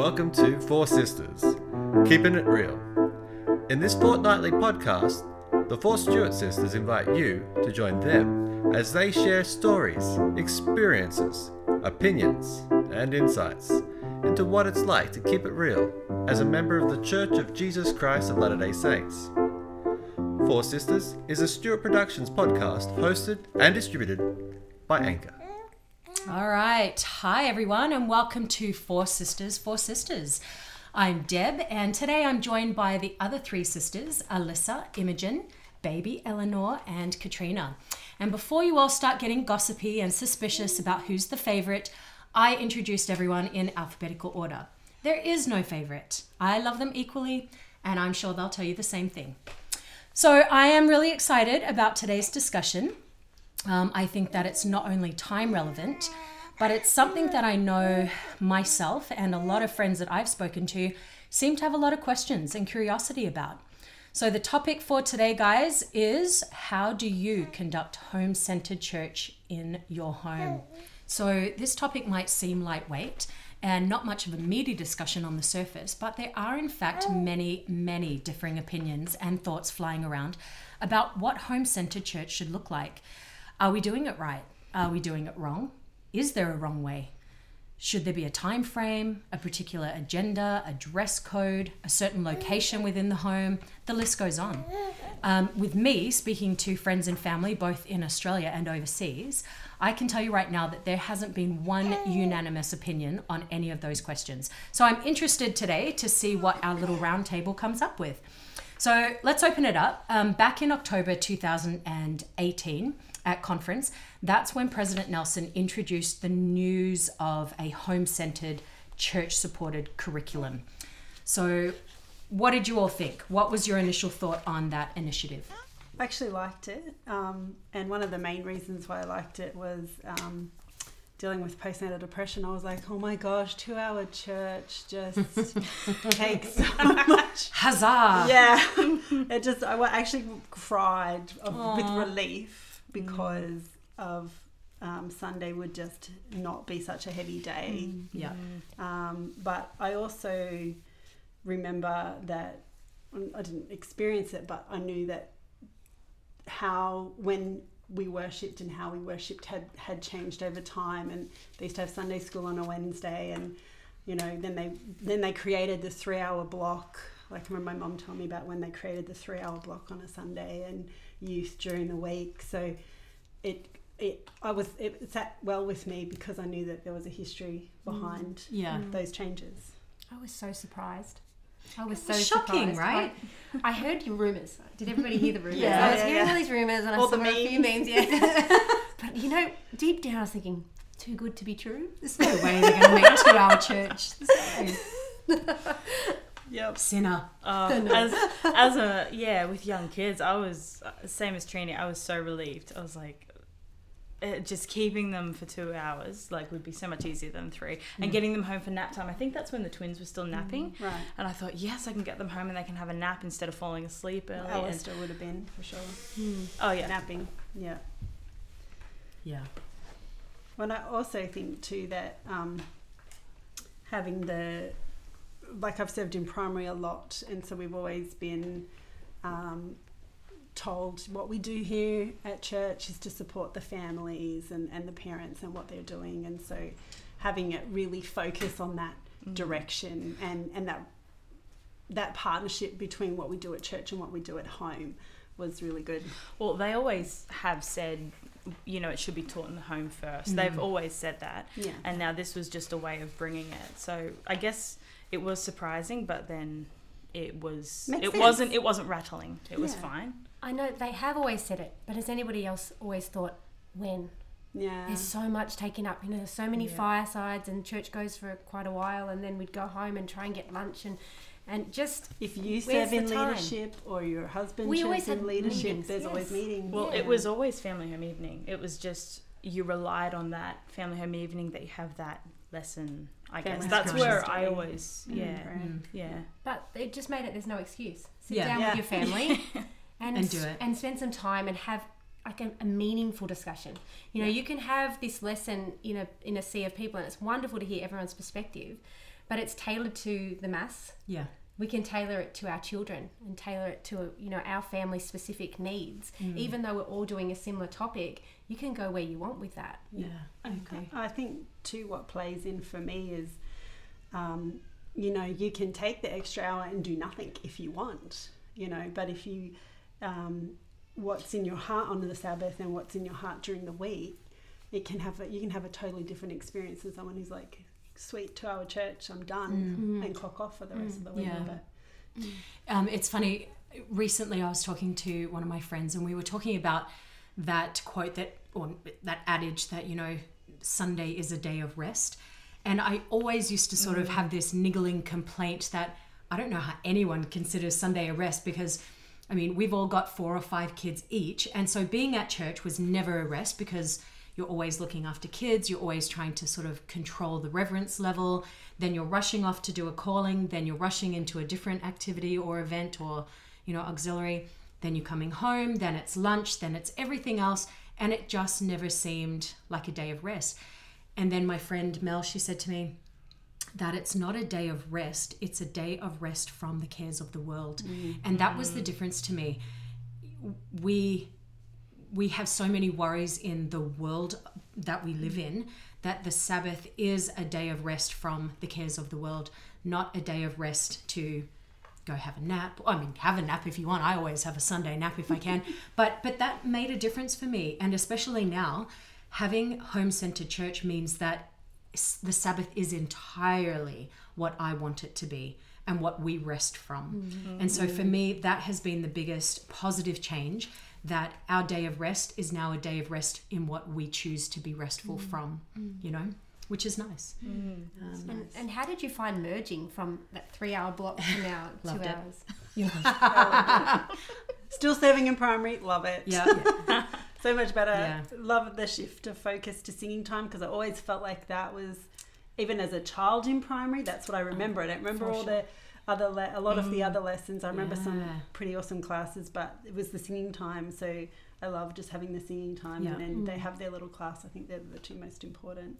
welcome to Four Sisters, keeping it real. In this fortnightly podcast, the four Stewart sisters invite you to join them as they share stories, experiences, opinions, and insights into what it's like to keep it real as a member of the Church of Jesus Christ of Latter day Saints. Four Sisters is a Stewart Productions podcast hosted and distributed by Anchor. All right. Hi, everyone, and welcome to Four Sisters, Four Sisters. I'm Deb, and today I'm joined by the other three sisters Alyssa, Imogen, baby Eleanor, and Katrina. And before you all start getting gossipy and suspicious about who's the favorite, I introduced everyone in alphabetical order. There is no favorite. I love them equally, and I'm sure they'll tell you the same thing. So I am really excited about today's discussion. Um, I think that it's not only time relevant, but it's something that I know myself and a lot of friends that I've spoken to seem to have a lot of questions and curiosity about. So, the topic for today, guys, is how do you conduct home centered church in your home? So, this topic might seem lightweight and not much of a meaty discussion on the surface, but there are, in fact, many, many differing opinions and thoughts flying around about what home centered church should look like. Are we doing it right? Are we doing it wrong? Is there a wrong way? Should there be a time frame, a particular agenda, a dress code, a certain location within the home? The list goes on. Um, with me speaking to friends and family, both in Australia and overseas, I can tell you right now that there hasn't been one unanimous opinion on any of those questions. So I'm interested today to see what our little roundtable comes up with. So let's open it up. Um, back in October 2018 at conference, that's when President Nelson introduced the news of a home centered, church supported curriculum. So, what did you all think? What was your initial thought on that initiative? I actually liked it, um, and one of the main reasons why I liked it was um, dealing with postnatal depression. I was like, oh my gosh, two hour church just takes so much. Huzzah! Yeah, it just I actually cried of, with relief because of um, Sunday would just not be such a heavy day. Yeah. Um, but I also remember that I didn't experience it, but I knew that how when we worshipped and how we worshipped had had changed over time, and they used to have Sunday school on a Wednesday, and you know then they then they created this three hour block. Like I remember my mom told me about when they created the three hour block on a Sunday and youth during the week. So it it I was it sat well with me because I knew that there was a history mm. behind Yeah. Mm. those changes. I was so surprised. I was so shocking, surprised. right? I, I heard your rumors. Did everybody hear the rumors? Yeah, I was yeah, hearing yeah. all these rumors, and I saw the a few memes. memes. Yeah, but you know, deep down, I was thinking, too good to be true. There's no way they're going to make two-hour church. Yep. Sinner. Uh, as as a yeah with young kids i was same as trini i was so relieved i was like uh, just keeping them for two hours like would be so much easier than three and getting them home for nap time i think that's when the twins were still napping Right. and i thought yes i can get them home and they can have a nap instead of falling asleep early and, Alistair would have been for sure. oh yeah Napping. Yeah. Yeah. Well, I also think too that um, having the like I've served in primary a lot, and so we've always been um, told what we do here at church is to support the families and, and the parents and what they're doing, and so having it really focus on that direction and and that that partnership between what we do at church and what we do at home was really good. well they always have said you know it should be taught in the home first. They've always said that. Yeah. and now this was just a way of bringing it. So i guess it was surprising but then it was Makes it sense. wasn't it wasn't rattling it was Yeah. fine I know they have always said it, but has anybody else always thought when? Yeah. There's so much taken up. You know, there's so many Yeah. firesides, and church goes for quite a while, and then we'd go home and try and get lunch, and and just If you Where's serve in time? leadership or your husband We serves always in leadership, meetings, there's always yes. meetings. well Yeah. it was always family home evening it was just you relied on that family home evening that you have that lesson i guess that's where i always mm, yeah Right. Mm, mm. yeah But it just made it. There's no excuse. Sit Yeah. down Yeah. with your family and And do it. and spend some time and have like a, a meaningful discussion. You know, you can have this lesson in a in a sea of people, and it's wonderful to hear everyone's perspective, but it's tailored to the mass. Yeah. We can tailor it to our children and tailor it to you know our family specific needs. Mm. Even though we're all doing a similar topic, you can go where you want with that. Yeah. I agree. I think too what plays in for me is, um, you know, you can take the extra hour and do nothing if you want, you know, but if you, um, what's in your heart on the Sabbath and what's in your heart during the week, it can have a, you can have a totally different experience than someone who's like, sweet two hour church, I'm done, and clock off for the rest of the week. Yeah. But Um, it's funny. Recently, I was talking to one of my friends, and we were talking about that quote that, or that adage that you know, Sunday is a day of rest. And I always used to sort of mm. have this niggling complaint that I don't know how anyone considers Sunday a rest because, I mean, we've all got four or five kids each, and so being at church was never a rest because you're always looking after kids, you're always trying to sort of control the reverence level, then you're rushing off to do a calling, then you're rushing into a different activity or event or, you know, auxiliary, then you're coming home, then it's lunch, then it's everything else, and it just never seemed like a day of rest. And then my friend Mel, she said to me, that it's not a day of rest, it's a day of rest from the cares of the world. Mm-hmm. And that was the difference to me. We we have so many worries in the world that we live in that the Sabbath is a day of rest from the cares of the world, not a day of rest to go have a nap. I mean, have a nap if you want. I always have a Sunday nap if I can. but but that made a difference for me, and especially now, having home-centered church means that the Sabbath is entirely what I want it to be and what we rest from. Mm-hmm. And so for mm-hmm. me, that has been the biggest positive change that our day of rest is now a day of rest in what we choose to be restful mm. from, you know, which is nice. Mm. Mm. Um, And, and how did you find merging from that three hour block to now two Loved it. hours? still serving in primary, love it. yeah. so much better. Yeah. Love the shift of focus to singing time because I always felt like that was, even as a child in primary, that's what I remember. I don't remember For all sure. the other le- a lot of the mm. other lessons. I remember some pretty awesome classes, but it was the singing time. So I love just having the singing time, Yeah. and then they have their little class. I think they're the two most important.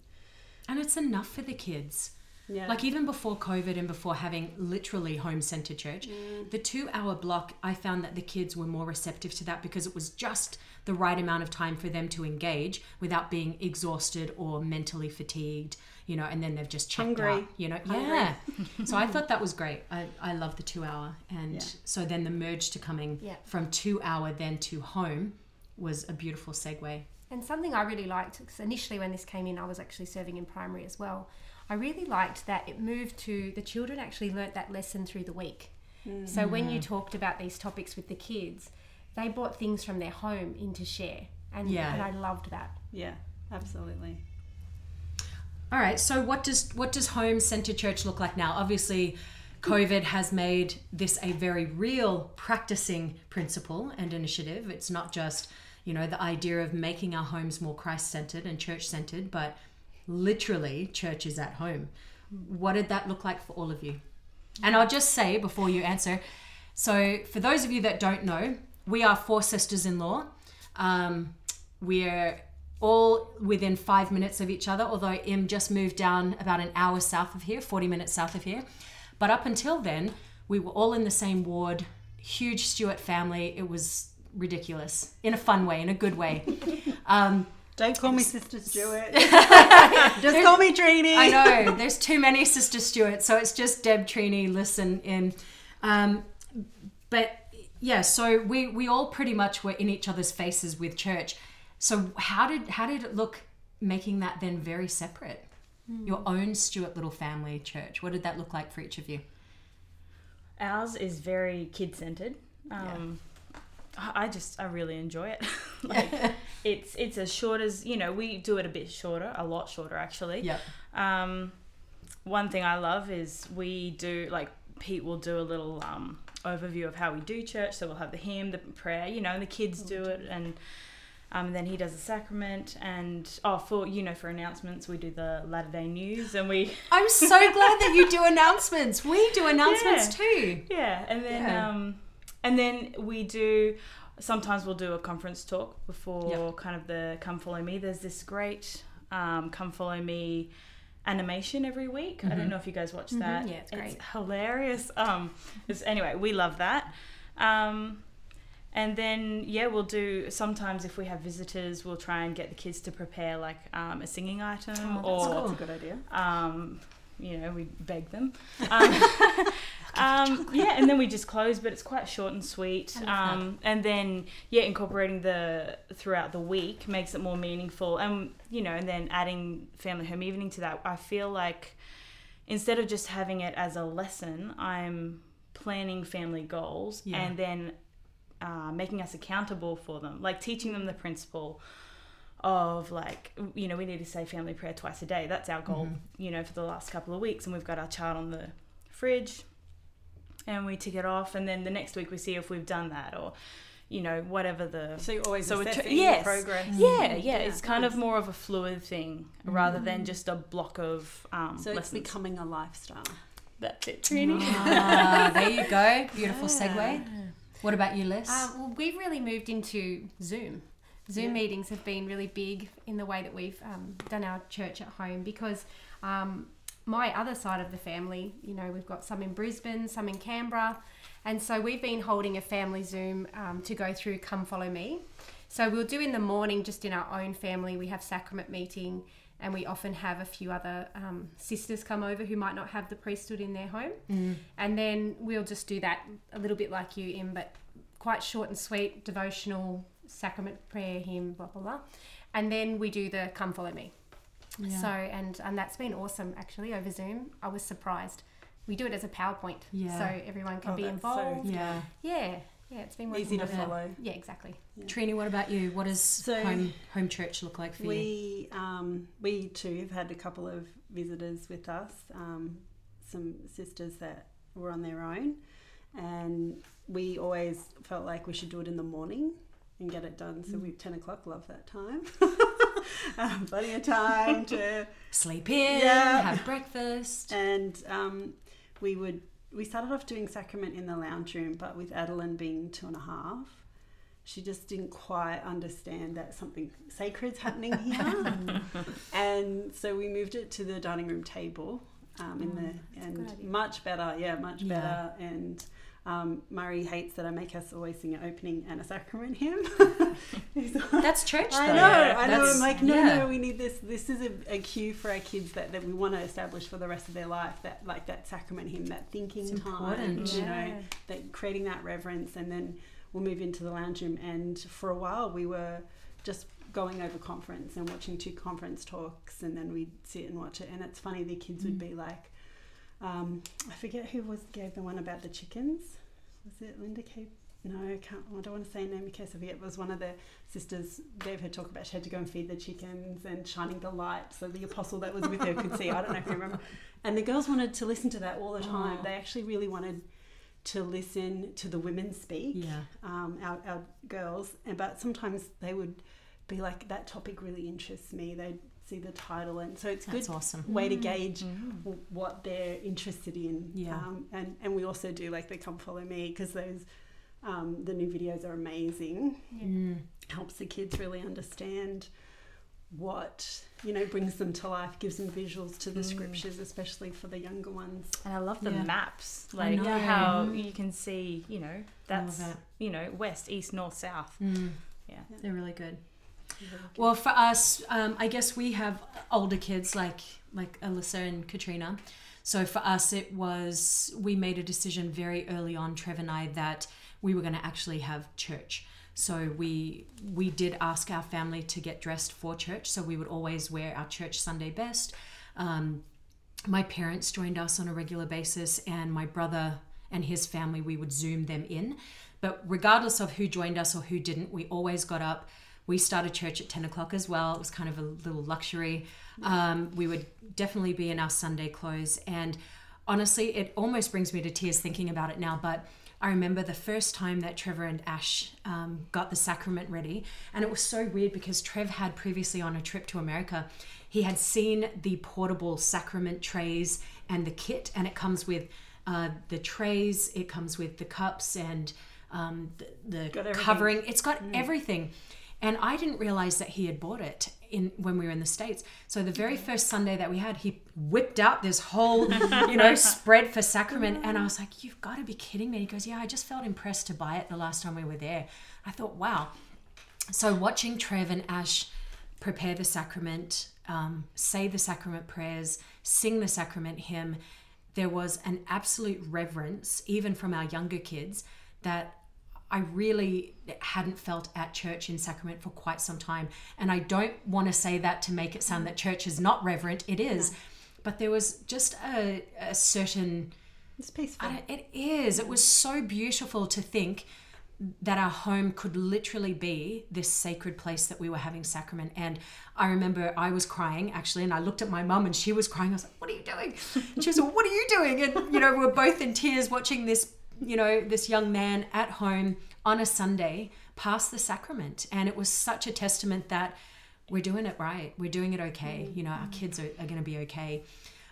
And it's enough for the kids. Yeah. Like even before COVID and before having literally home centered church, mm. the two hour block, I found that the kids were more receptive to that because it was just the right amount of time for them to engage without being exhausted or mentally fatigued, you know, and then they've just checked Hungry. out, you know. Hungry. Yeah. so I thought that was great. I, I love the two hour. And Yeah. so then the merge to coming Yeah. from two hour then to home was a beautiful segue. And something I really liked, because initially when this came in, I was actually serving in primary as well. I really liked that it moved to the children actually learnt that lesson through the week. Mm. So when you mm. talked about these topics with the kids, they brought things from their home into share. And, Yeah. and I loved that. yeah, absolutely. All right. So what does what does home centered church look like now? Obviously, COVID has made this a very real practicing principle and initiative. It's not just you know the idea of making our homes more Christ centered and church centered, but literally church is at home. What did that look like for all of you? And I'll just say before you answer. So for those of you that don't know, we are four sisters-in-law. Um, we're all within five minutes of each other, although Im just moved down about an hour south of here, 40 minutes south of here. But up until then, we were all in the same ward, huge Stewart family. It was ridiculous in a fun way, in a good way. Um, Don't call me Sister Stewart. Just call me Trini. I know there's too many Sister Stewart, so it's just Deb, Trini, Liz and Im. Um, but yeah, so we we all pretty much were in each other's faces with church. So how did how did it look making that then very separate? Your own Stewart little family church. What did that look like for each of you? Ours is very kid centered. Um, I I just I really enjoy it. like it's it's as short as you know we do it a bit shorter, a lot shorter actually. Yep. Um, one thing I love is we do like Pete will do a little um, overview of how we do church. So we'll have the hymn, the prayer, you know, and the kids do it, and um, then he does the sacrament. And oh, for you know, for announcements, we do the Latter Day News, and we I'm so glad that you do announcements. We do announcements too. yeah, and then Yeah. um, and then we do sometimes we'll do a conference talk before Yep. kind of the come follow me. There's this great um, come follow me animation every week. I Mhm. don't know if you guys watch that. Yeah, it's great. It's hilarious. Um, it's, anyway, we love that. Um, and then yeah, we'll do sometimes if we have visitors, we'll try and get the kids to prepare like um, a singing item Oh, or that's, that's a good idea. um, you know, we beg them. Um, um, yeah, and then we just close, but it's quite short and sweet. Um, and then yeah, incorporating the throughout the week makes it more meaningful, and you know, and then adding family home evening to that. I feel like instead of just having it as a lesson, I'm planning family goals Yeah. and then uh, making us accountable for them, like teaching them the principle of like you know we need to say family prayer twice a day that's our goal you know for the last couple of weeks and we've got our chart on the fridge and we tick it off and then the next week we see if we've done that or you know whatever the So you're always So we're tr- assessing yes. progress. yeah yeah it's kind of more of a fluid thing rather than just a block of um So it's lessons. becoming a lifestyle. that's it Trini Ah, there you go. Beautiful segue. What about you, Liz? Uh, well, we've really moved into Zoom. Zoom Yeah. meetings have been really big in the way that we've um, done our church at home because um, my other side of the family, you know, we've got some in Brisbane, some in Canberra, and so we've been holding a family Zoom um, to go through Come Follow Me. So we'll do in the morning, just in our own family, we have sacrament meeting, and we often have a few other um, sisters come over who might not have the priesthood in their home. And then we'll just do that a little bit like you, Im, but quite short and sweet, devotional, sacrament prayer, hymn, blah, blah, blah. And then we do the Come Follow Me. So, and, and that's been awesome actually over Zoom. I was surprised. We do it as a PowerPoint. Yeah. So everyone can Oh, be that's so involved. yeah. yeah. Yeah, it's been working Easy to well. follow. Yeah, exactly. Trini, what about you? What does So- home home church look like for you? We um, we too have had a couple of visitors with us, um, some sisters that were on their own, and we always felt like we should do it in the morning and get it done. So we ten o'clock, love that time. um, plenty of time to Sleep in, Yeah. have breakfast. and um, we would we started off doing sacrament in the lounge room, but with Adeline being two and a half, she just didn't quite understand that something sacred's happening here, and so we moved it to the dining room table. Um, in the a good and much better, yeah, much Yeah. better. And um, Murray hates that I make us always sing an opening and a sacrament hymn. Like, That's church, though. I know, I know. That's- I'm like, no, yeah. no, we need this. This is a, a cue for our kids that, that we want to establish for the rest of their life. That like that sacrament hymn, that thinking It's time, important. you know, Yeah. that creating that reverence, and then we'll move into the lounge room. And for a while, we were just going over conference and watching two conference talks, and then we'd sit and watch it. And it's funny, the kids would be like, um, I forget who was gave the one about the chickens. Was it Linda Cape? No, I can't. I don't want to say her name in case I forget. It was one of the sisters gave her talk about she had to go and feed the chickens and shining the light so the apostle that was with her could see. I don't know if you remember. And the girls wanted to listen to that all the time. Oh. They actually really wanted to listen to the women speak, Yeah. um, our, our girls. And but sometimes they would be like, that topic really interests me. They'd see the title, and so it's That's good awesome. way to gauge w- what they're interested in. Yeah. Um, and, and we also do like the Come Follow Me because those, um, the new videos are amazing. Mm. Helps the kids really understand what, you know, brings them to life, gives them visuals to the Mm. scriptures, especially for the younger ones. and I love the Yeah. maps like how you can see you know that's that. you know west east north south Mm. Yeah. They're really good. Well, for us, um, I guess we have older kids like like Alyssa and Katrina. So for us, it was we made a decision very early on, Trev and I, that we were going to actually have church. So we we did ask our family to get dressed for church. So we would always wear our church Sunday best. Um, my parents joined us on a regular basis, and my brother and his family, we would Zoom them in. But regardless of who joined us or who didn't, we always got up. We started church at 10 o'clock as well. It was kind of a little luxury. Um, we would definitely be in our Sunday clothes. And honestly, it almost brings me to tears thinking about it now. But I remember the first time that Trevor and Ash um, got the sacrament ready. And it was so weird because Trev had previously on a trip to America, he had seen the portable sacrament trays and the kit, and it comes with uh, the trays, it comes with the cups and um, the, the covering. It's got everything. And I didn't realize that he had bought it in when we were in the States. So the very first Sunday that we had, he whipped out this whole, you know, spread for sacrament. And I was like, You've got to be kidding me. He goes, Yeah, I just felt impressed to buy it the last time we were there. I thought, wow. So watching Trev and Ash prepare the sacrament, um, say the sacrament prayers, sing the sacrament hymn, there was an absolute reverence, even from our younger kids, that I really hadn't felt at church in sacrament for quite some time. And I don't want to say that to make it sound that church is not reverent. It is. But there was just a, a certain It's peaceful. I it is. It was so beautiful to think that our home could literally be this sacred place that we were having sacrament. And I remember I was crying actually, and I looked at my mum and she was crying. I was like, "What are you doing?" And she was like, "What are you doing?" And you know, we we're both in tears watching this, you know, this young man at home on a Sunday pass the sacrament, and it was such a testament that we're doing it right. We're doing it okay. You know, our kids are, are going to be okay.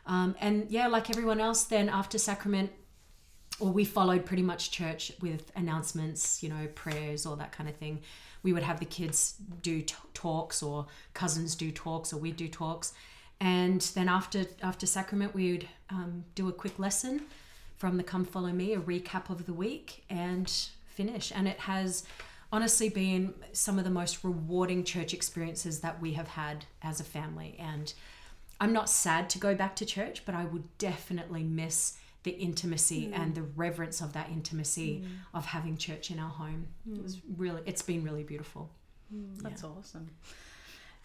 Um, and yeah, like everyone else, then after sacrament, or we followed pretty much church with announcements, you know, prayers, all that kind of thing. We would have the kids do t- talks, or cousins do talks, or we'd do talks, and then after after sacrament, we would um, do a quick lesson from the Come Follow Me, a recap of the week, and finish. And it has honestly been some of the most rewarding church experiences that we have had as a family. And I'm not sad to go back to church, but I would definitely miss the intimacy mm. and the reverence of that intimacy mm. of having church in our home. It was mm. really, it's been really beautiful. That's awesome.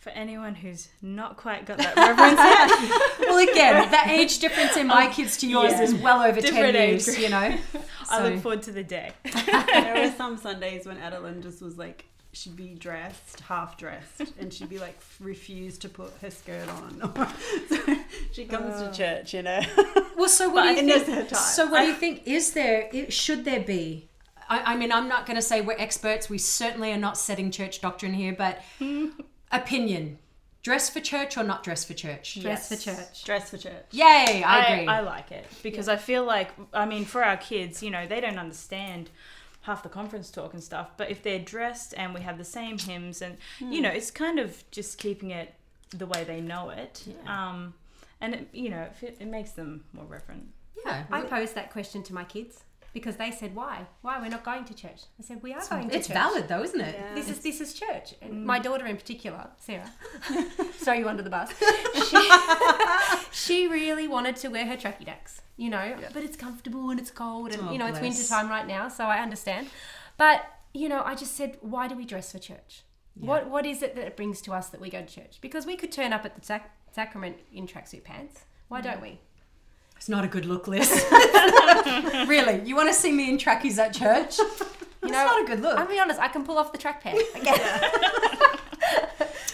For anyone who's not quite got that reverence yet, Well, again, the age difference in my kids to yours yeah. is well over Different 10 years, group. you know? I look forward to the day. there were some Sundays when Adeline just was like, she'd be dressed, half dressed, and she'd be like, refuse to put her skirt on. so she comes to uh. church, you know. Well, so what But do you think think? there's her type. So what do you think? Is there? Should there be? I, I mean, I'm not going to say we're experts. We certainly are not setting church doctrine here, but opinion: dress for church or not dress for church? Dress for church. Dress for church. Yay! I agree. I, like it because I feel like I mean for our kids, you know, they don't understand half the conference talk and stuff, but if they're dressed and we have the same hymns and you know, it's kind of just keeping it the way they know it. Um and it, you know, it, it makes them more reverent. yeah, I posed that question to my kids because they said, "Why? Why we're not going to church?" I said, "We are going to it's church. It's valid though, isn't it? Yeah. This is this is church." Mm. My daughter in particular, Sarah, throw you under the bus. She, she really wanted to wear her tracky dacks, you know, but it's comfortable and it's cold and Oh, you know it's winter time right now, so I understand. But you know, I just said, "Why do we dress for church? What what is it that it brings to us that we go to church? Because we could turn up at the sac- sacrament in tracksuit pants. Why don't we?" It's not a good look, Liz. really, you want to see me in trackies at church? You It's know, not a good look. I'll be honest, I can pull off the track pant.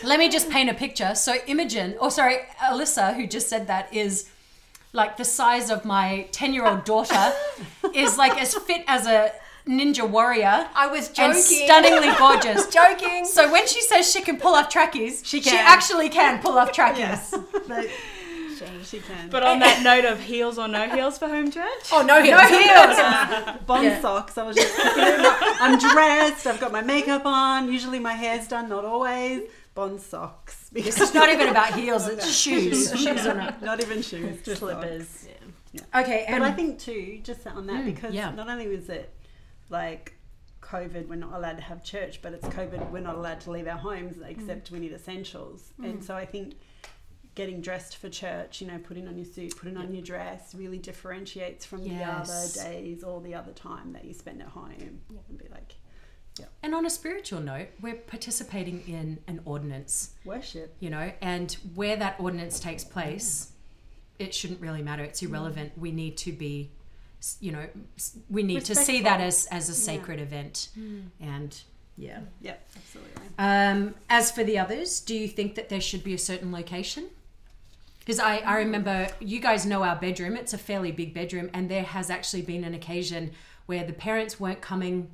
Let me just paint a picture. So Imogen, or sorry, Alyssa, who just said that, is like the size of my ten-year-old daughter, is like as fit as a ninja warrior. I was and joking. stunningly gorgeous. joking. So when she says she can pull off trackies, she, can. actually can pull off trackies. Yes. But she can. But on that note of heels or no heels for home church, Oh no, No heels. Bond Yeah. socks. I was just picking it up. I'm dressed. I've got my makeup on. Usually my hair's done, not always. Bond socks. This is not even about heels; it's shoes. shoes are not. not even shoes, just slippers. socks. Okay, and But I um, think too, just on that, Mm, because yeah. not only was it like COVID, we're not allowed to have church, but it's COVID, we're not allowed to leave our homes except mm. we need essentials. And mm. so I think getting dressed for church, you know, putting on your suit, putting on your dress, really differentiates from Yes. the other days or the other time that you spend at home. And be like, yeah. and on a spiritual note, we're participating in an ordinance. worship. you know, and where that ordinance takes place, it shouldn't really matter. It's irrelevant. We need to be, you know, we need to see that as as a sacred event, and yeah. Yeah, absolutely. Um, as for the others, do you think that there should be a certain location? Because I, I remember you guys know our bedroom. It's a fairly big bedroom, and there has actually been an occasion where the parents weren't coming.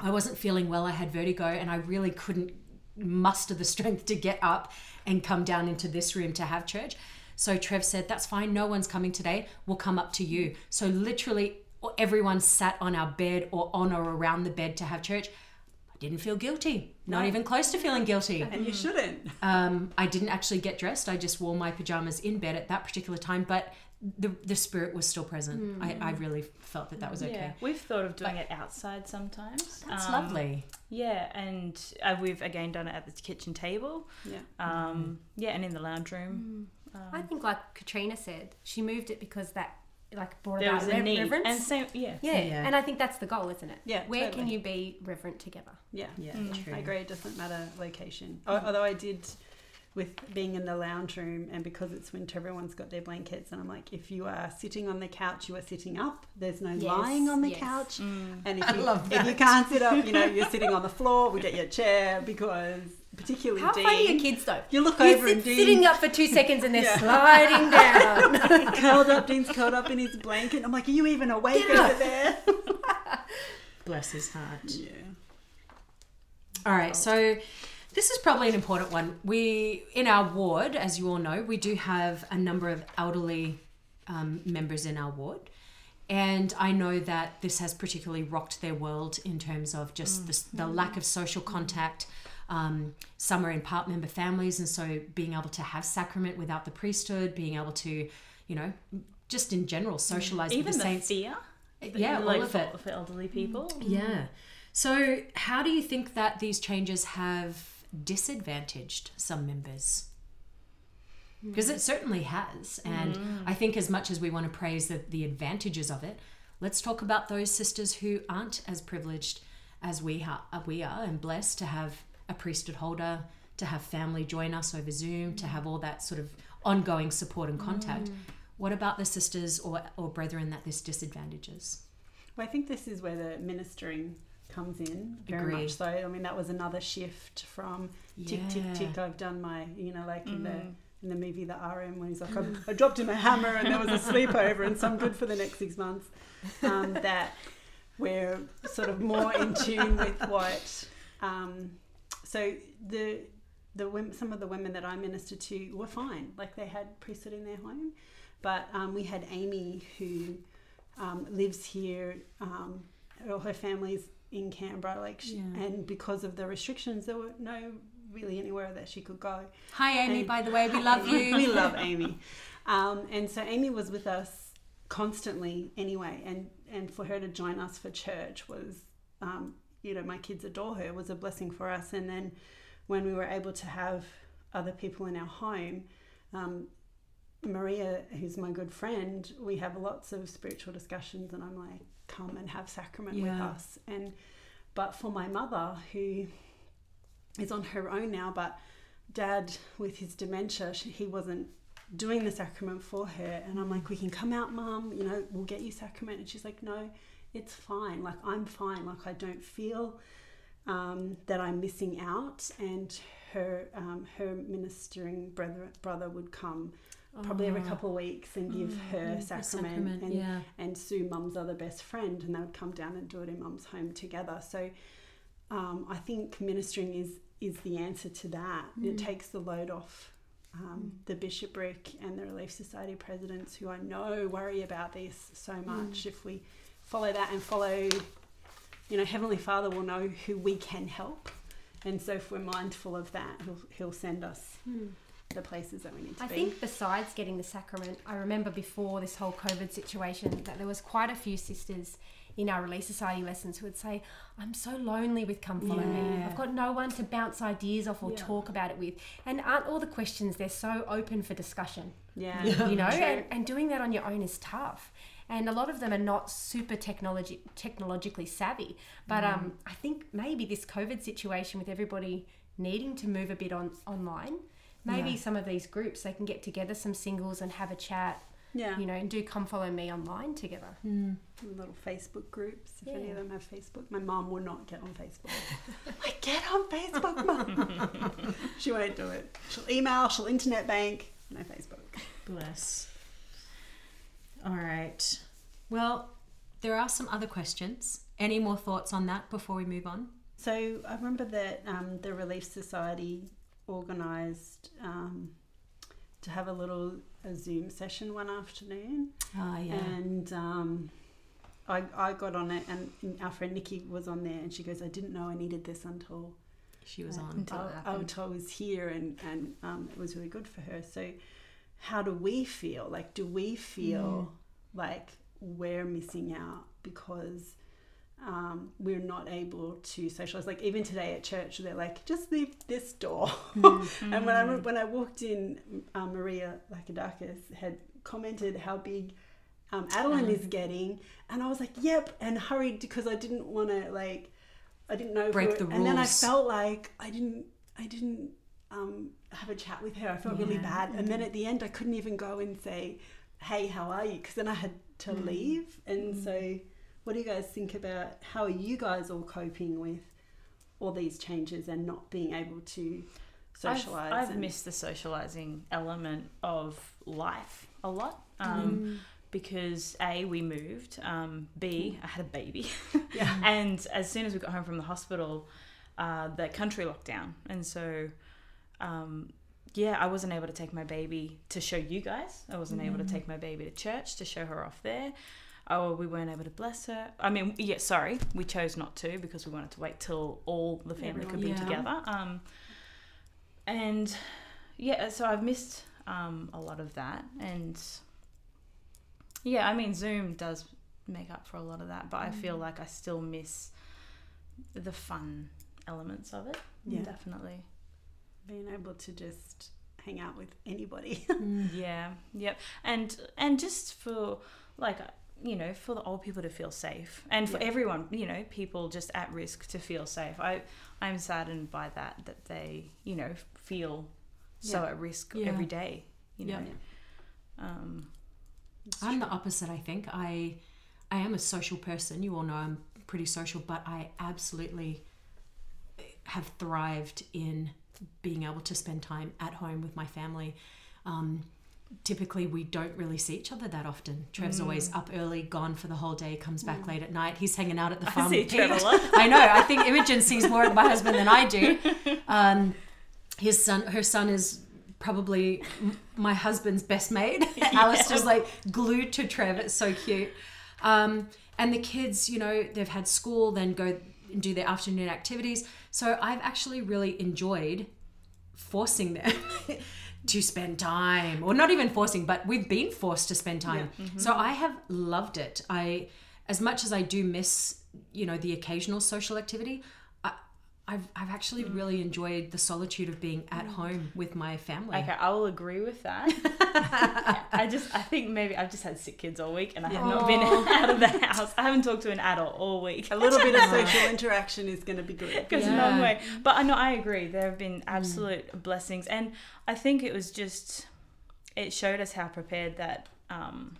I wasn't feeling well. I had vertigo, and I really couldn't muster the strength to get up and come down into this room to have church. So Trev said, That's fine. No one's coming today. We'll come up to you. So, literally, everyone sat on our bed or on or around the bed to have church, didn't feel guilty. Not No. even close to feeling guilty. And you shouldn't. Um, I didn't actually get dressed. I just wore my pajamas in bed at that particular time, but the the spirit was still present. I, I really felt that that was okay. Yeah, we've thought of doing it outside sometimes. That's Um, lovely. Yeah, and uh, we've again done it at the kitchen table. Yeah. Um, Yeah, and in the lounge room. I think, like Katrina said, she moved it because that like brought There about was a reverence. and same. Yeah. yeah. Yeah. and I think that's the goal, isn't it? Yeah, Where can you be reverent together? Yeah. Yeah, Mm. true. I agree. It doesn't matter location. Al- Although I did, with being in the lounge room, and because it's winter, everyone's got their blankets, and I'm like, if you are sitting on the couch, you are sitting up. There's no Yes, lying on the yes. couch. Mm. And if I you, love if you can't sit up, you know, you're sitting on the floor. We get your chair because particularly How Dean, funny are kids though? you look You over sit, and Dean sitting up for two seconds and they're Yeah. sliding down. curled up. Dean's curled up in his blanket. I'm like, are you even awake Get over up. there? Bless his heart. yeah. All right, so this is probably an important one. We, in our ward, as you all know, we do have a number of elderly um, members in our ward. And I know that this has particularly rocked their world in terms of just the, the lack of social contact. Um, some are in part member families, and so being able to have sacrament without the priesthood, being able to, you know, just in general socialize Even with the the saints. fear. Yeah, like all of for, it. for elderly people. Yeah. So, how do you think that these changes have disadvantaged some members? Because it certainly has. And I think, as much as we want to praise the, the advantages of it, let's talk about those sisters who aren't as privileged as we, ha- uh, we are and blessed to have a priesthood holder, to have family join us over Zoom, to have all that sort of ongoing support and contact. What about the sisters or, or brethren that this disadvantages? Well, I think this is where the ministering comes in very Agree. much so. I mean, that was another shift from tick tick Yeah. tick. I've done my, you know, like in the Mm. in the movie The RM when he's like, I, I dropped him a hammer and there was a sleepover and so I'm good for the next six months. Um, that we're sort of more in tune with what. Um, so the the women, some of the women that I ministered to were fine, like they had priesthood in their home, but um, we had Amy who um, lives here. Um, all her family's in Canberra, like, she, Yeah. and because of the restrictions, there were no really anywhere that she could go. Hi, Amy, And- by the way, we love you. we love Amy. Um, and so Amy was with us constantly anyway, and and for her to join us for church was, um, you know, my kids adore her was a blessing for us. And then when we were able to have other people in our home, um, Maria, who's my good friend, we have lots of spiritual discussions, and I'm like, come and have sacrament with us. And but for my mother, who is on her own now, but dad with his dementia, she, he wasn't doing the sacrament for her. And I'm like, we can come out, mum, you know, we'll get you sacrament. And she's like, no, it's fine. Like, I'm fine. Like, I don't feel um, that I'm missing out. And her um, her ministering brother brother would come probably every Oh. couple of weeks and give her The sacrament, and yeah. and Sue, mum's other best friend, and they would come down and do it in mum's home together. So um, I think ministering is is the answer to that. It takes the load off um, the bishopric and the Relief Society presidents, who I know worry about this so much. If we follow that and follow, you know, Heavenly Father will know who we can help, and so if we're mindful of that, He'll He'll send us hmm. the places that we need to I be. think besides getting the sacrament, I remember before this whole COVID situation that there was quite a few sisters in our Relief Society lessons who would say, I'm so lonely with Come Follow Me. I've got no one to bounce ideas off or Yeah. talk about it with. And aren't all the questions, they're so open for discussion, yeah, you know? And, and doing that on your own is tough. And a lot of them are not super technology technologically savvy. But um, I think maybe this COVID situation with everybody needing to move a bit on online, maybe Yeah. some of these groups they can get together some singles and have a chat, yeah. you know, and do come follow me online together. little Facebook groups. If any of them have Facebook, my mom will not get on Facebook. like, get on Facebook, mom. she won't do it. She'll email. She'll internet bank. No Facebook. Bless. All right. Well, there are some other questions. Any more thoughts on that before we move on? So I remember that um, the Relief Society organised um, to have a little a Zoom session one afternoon, Oh, yeah. and um, I, I got on it, and, our friend Nikki was on there, and she goes, "I didn't know I needed this until She was on. Until I, I. I was here, and and um, it was really good for her." So, how do we feel? Like, do we feel like we're missing out because um, we're not able to socialize? Like even today at church, they're like, "Just leave this door." and when I when I walked in, um, Maria Lakadakis had commented how big um, Adeline is getting, and I was like, "Yep," and hurried because I didn't want to like, I didn't know Break the And then I felt like I didn't, I didn't um, have a chat with her. I felt really bad, and then at the end, I couldn't even go and say, "Hey, how are you?" Because then I had to Mm. leave. And so, what do you guys think about how are you guys all coping with all these changes and not being able to socialize? I've, I've and- missed the socializing element of life a lot. Um, Because A, we moved. Um, B, I had a baby. Yeah. and as soon as we got home from the hospital, uh, the country locked down. And so, um, yeah, I wasn't able to take my baby to show you guys. I wasn't able to take my baby to church to show her off there. Oh, we weren't able to bless her. I mean, yeah, sorry, we chose not to because we wanted to wait till all the family could be Yeah. together. Um, and yeah, so I've missed um, a lot of that. And yeah, I mean, Zoom does make up for a lot of that, but I feel like I still miss the fun elements of it. Yeah. Definitely. Being able to just hang out with anybody. Yeah, yep. And and just for like you know, for the old people to feel safe and for Yeah. everyone, you know, people just at risk to feel safe. I I'm saddened by that that they, you know, feel so at risk Yeah. every day, you know. Yeah. Um I'm the opposite. I think I, I am a social person. You all know I'm pretty social, but I absolutely have thrived in being able to spend time at home with my family. Um, typically, we don't really see each other that often. Trev's always up early, gone for the whole day, comes back late at night. He's hanging out at the farm. see with Trev a lot. I know. I think Imogen sees more of my husband than I do. Um, his son, her son is probably my husband's best mate. Alice Alistair's like glued to Trev. It's so cute. Um, and the kids, you know, they've had school, then go and do their afternoon activities. So I've actually really enjoyed forcing them to spend time or not even forcing but we've been forced to spend time. Mm-hmm. so i have loved it. I as much as i do miss you know the occasional social activity I've, I've actually mm. really enjoyed the solitude of being at mm. home with my family Okay, I will agree with that. I just, I think maybe I've just had sick kids all week, and I have not been out of the house. I haven't talked to an adult all week. a little bit of social interaction is going to be good. goes a Yeah. long way. But I know I agree. There have been mm. absolute blessings, and I think it was just it showed us how prepared that um,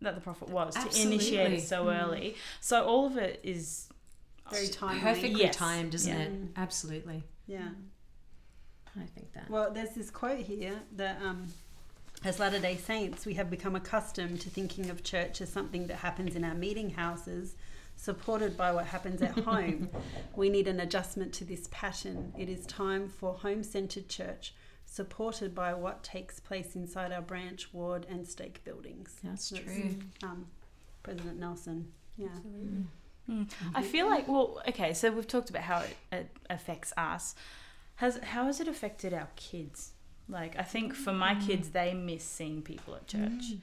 that the prophet was to initiate Absolutely. it so early. So all of it is Very timely. perfectly Yes. timed isn't Yeah. it absolutely Yeah. i think that Well, there's this quote here that um, as Latter day Saints, we have become accustomed to thinking of church as something that happens in our meeting houses, supported by what happens at home. we need an adjustment to this pattern. It is time for home centered church, supported by what takes place inside our branch, ward, and stake buildings. that's That's, true Um, President Nelson. Yeah. Mm. I feel like well, okay. So we've talked about how it, it affects us. Has how has it affected our kids? Like I think for my kids, they miss seeing people at church.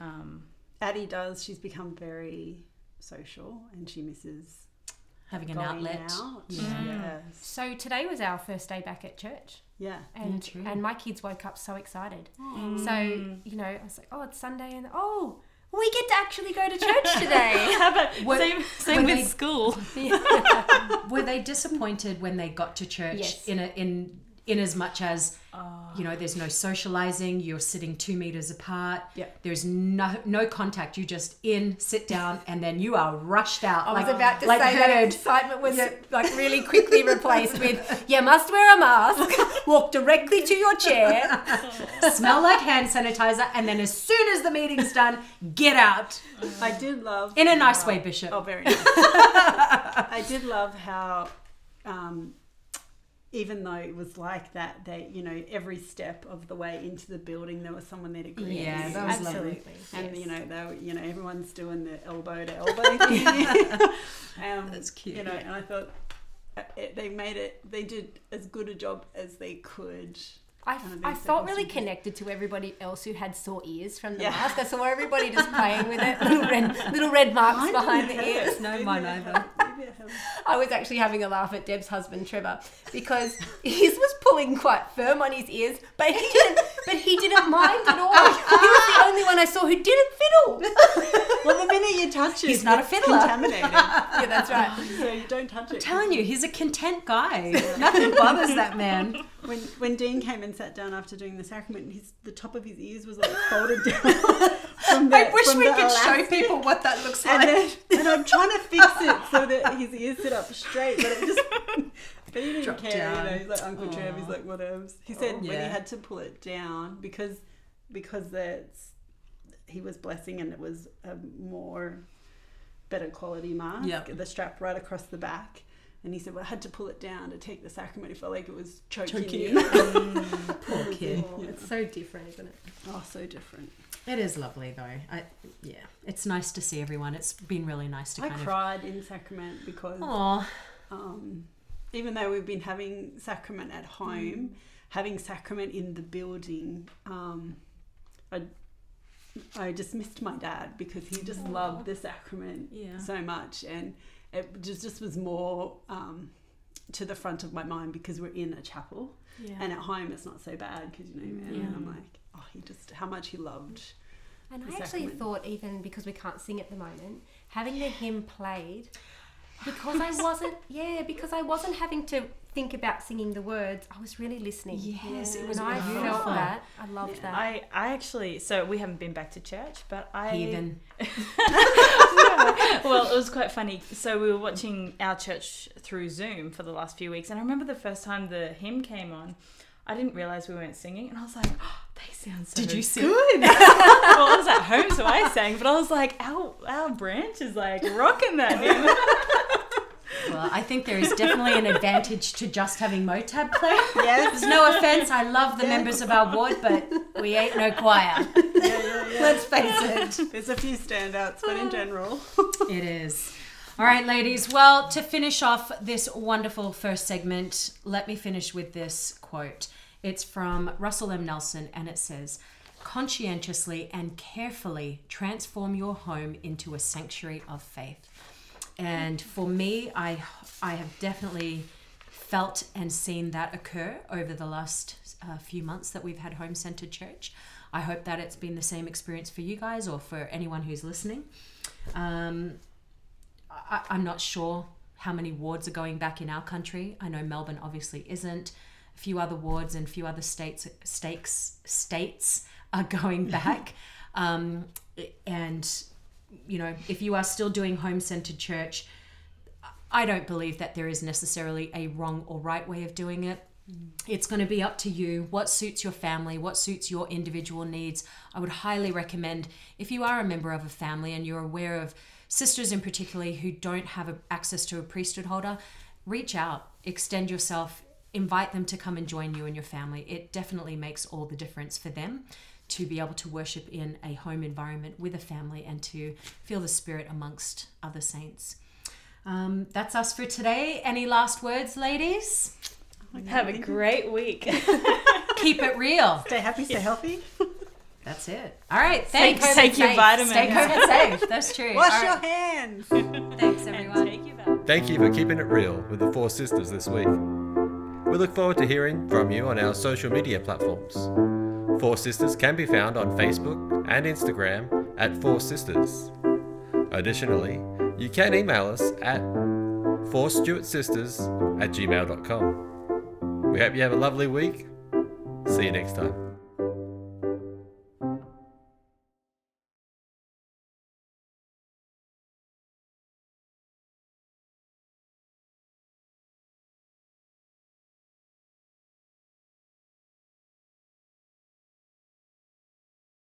Um, Addie does. She's become very social and she misses having an outlet out. Yeah. Yes. So today was our first day back at church, Yeah. and true. and my kids woke up so excited. Mm. So you know, I was like, oh, it's Sunday, and oh, we get to actually go to church today. how about Were- same same were with they- school? were they disappointed when they got to church Yes. in a, in in as much as you know there's no socializing you're sitting two meters apart Yep. there's no no contact you just in sit down and then you are rushed out. I was like, about to like say that excitement was like really quickly replaced with you must wear a mask, walk directly to your chair. smell like hand sanitizer and then as soon as the meeting's done get out. I did love in a nice how- way bishop. Oh, very nice. I did love how, um, even though it was like that, they, you know, every step of the way into the building, there was someone there to greet Yeah, that was Absolutely. lovely. And yes. you know, they were, you know, everyone's doing the elbow to elbow thing. um, That's cute. You know, and I thought uh, it, they made it. They did as good a job as they could. I, I felt really connected to everybody else who had sore ears from the Yeah. mask. I saw everybody just playing with it, little red, little red marks Mine behind the ears. No, Maybe mine either. hurt. Maybe it hurt. I was actually having a laugh at Deb's husband Trevor because his was pulling quite firm on his ears, but he didn't. But he didn't mind at all. He was the only one I saw who didn't fiddle. Well, the minute you touch it, He's not a fiddler. Contaminated. yeah, that's right. so you don't touch it. I'm telling you, he's a content guy. Nothing bothers that man. When when Dean came and sat down after doing the sacrament, his the top of his ears was like folded down. The, I wish we could show people what that looks And, like. then, and I'm trying to fix it so that his ears sit up straight, but it just. But he didn't Dropped care, down. you know. He's like Uncle Trev. He's like whatever. He said when he had to pull it down because because that's he was blessing and it was a more better quality mask. Yep. The strap right across the back. And he said, "Well, I had to pull it down to take the sacrament. It felt like it was choking, Choking you." you. Poor kid. Oh, it's so different, isn't it? oh, so different. It is lovely though. I yeah, it's nice to see everyone. It's been really nice to I cried in sacrament because of. Aw, um, even though we've been having sacrament at home, having sacrament in the building, um, I, I just missed my dad because he just loved the sacrament Yeah. so much, and it just just was more um, to the front of my mind because we're in a chapel, yeah. and at home it's not so bad because you know, and Yeah. I'm like, oh, he just how much he loved. And The I actually sacrament. thought, even because we can't sing at the moment, having the hymn played, because I wasn't, yeah, because I wasn't having to think about singing the words, I was really listening. Yes, it And was I beautiful. felt that. I loved Yeah. that. I, I actually so we haven't been back to church, but I Heathen. well, it was quite funny. So we were watching our church through Zoom for the last few weeks, and I remember the first time the hymn came on, I didn't realize we weren't singing, and I was like, oh, "They sound so Did you see? Good. well, I was at home, so I sang, but I was like, our our branch is like rocking that hymn. Well, I think there is definitely an advantage to just having Motab play. yes. There's no offense. I love the members of our ward, but we ain't no choir. Let's face it. There's a few standouts, but in general. It is. All right, ladies. Well, to finish off this wonderful first segment, let me finish with this quote. It's from Russell M. Nelson, and it says, Conscientiously and carefully transform your home into a sanctuary of faith. And for me, I, I have definitely felt and seen that occur over the last uh, few months that we've had home centered church. I hope that it's been the same experience for you guys or for anyone who's listening. Um, I, I'm not sure how many wards are going back in our country. I know Melbourne obviously isn't. A few other wards and a few other states states states are going back. um, and you know, if you are still doing home centered church, I don't believe that there is necessarily a wrong or right way of doing it. It's going to be up to you what suits your family, what suits your individual needs. I would highly recommend if you are a member of a family and you're aware of sisters in particular who don't have access to a priesthood holder, reach out, extend yourself, invite them to come and join you and your family. It definitely makes all the difference for them to be able to worship in a home environment with a family and to feel the spirit amongst other saints. Um, that's us for today. Any last words, ladies? Have a great week. Keep it real. Stay happy, stay healthy. That's it. All right. Thanks. take your Safe. vitamins. Stay COVID safe. That's true. Wash All your hands. Thanks, everyone. take you back. Thank you for keeping it real with the Four Sisters this week. We look forward to hearing from you on our social media platforms. Four Sisters can be found on Facebook and Instagram at Four Sisters. Additionally, you can email us at fourstewartsisters at gmail.com. We hope you have a lovely week. See you next time.